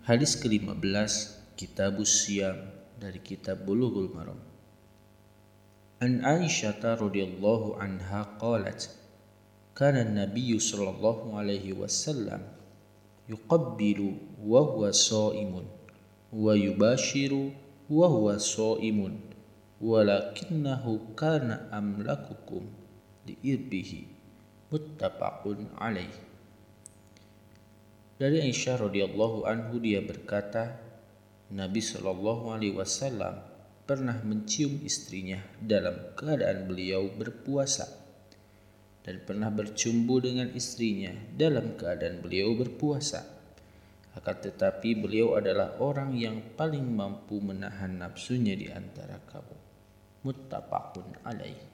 Hadis ke-15 Kitabus Siyam dari kitab Bulughul Maram. An Aisyah radhiyallahu anha qalat kana an-nabiy sallallahu alaihi wasallam yuqabbilu wa huwa sha'imun wa yubashiru wa huwa sha'imun walakinnahu kana amlakukum liirbihi muttafaqun alaihi dari Aisyah radhiyallahu anhu dia berkata, Nabi Shallallahu alaihi wasallam pernah mencium istrinya dalam keadaan beliau berpuasa dan pernah bercumbu dengan istrinya dalam keadaan beliau berpuasa. Akan tetapi beliau adalah orang yang paling mampu menahan nafsunya di antara kamu. Muttafaqun alaihi.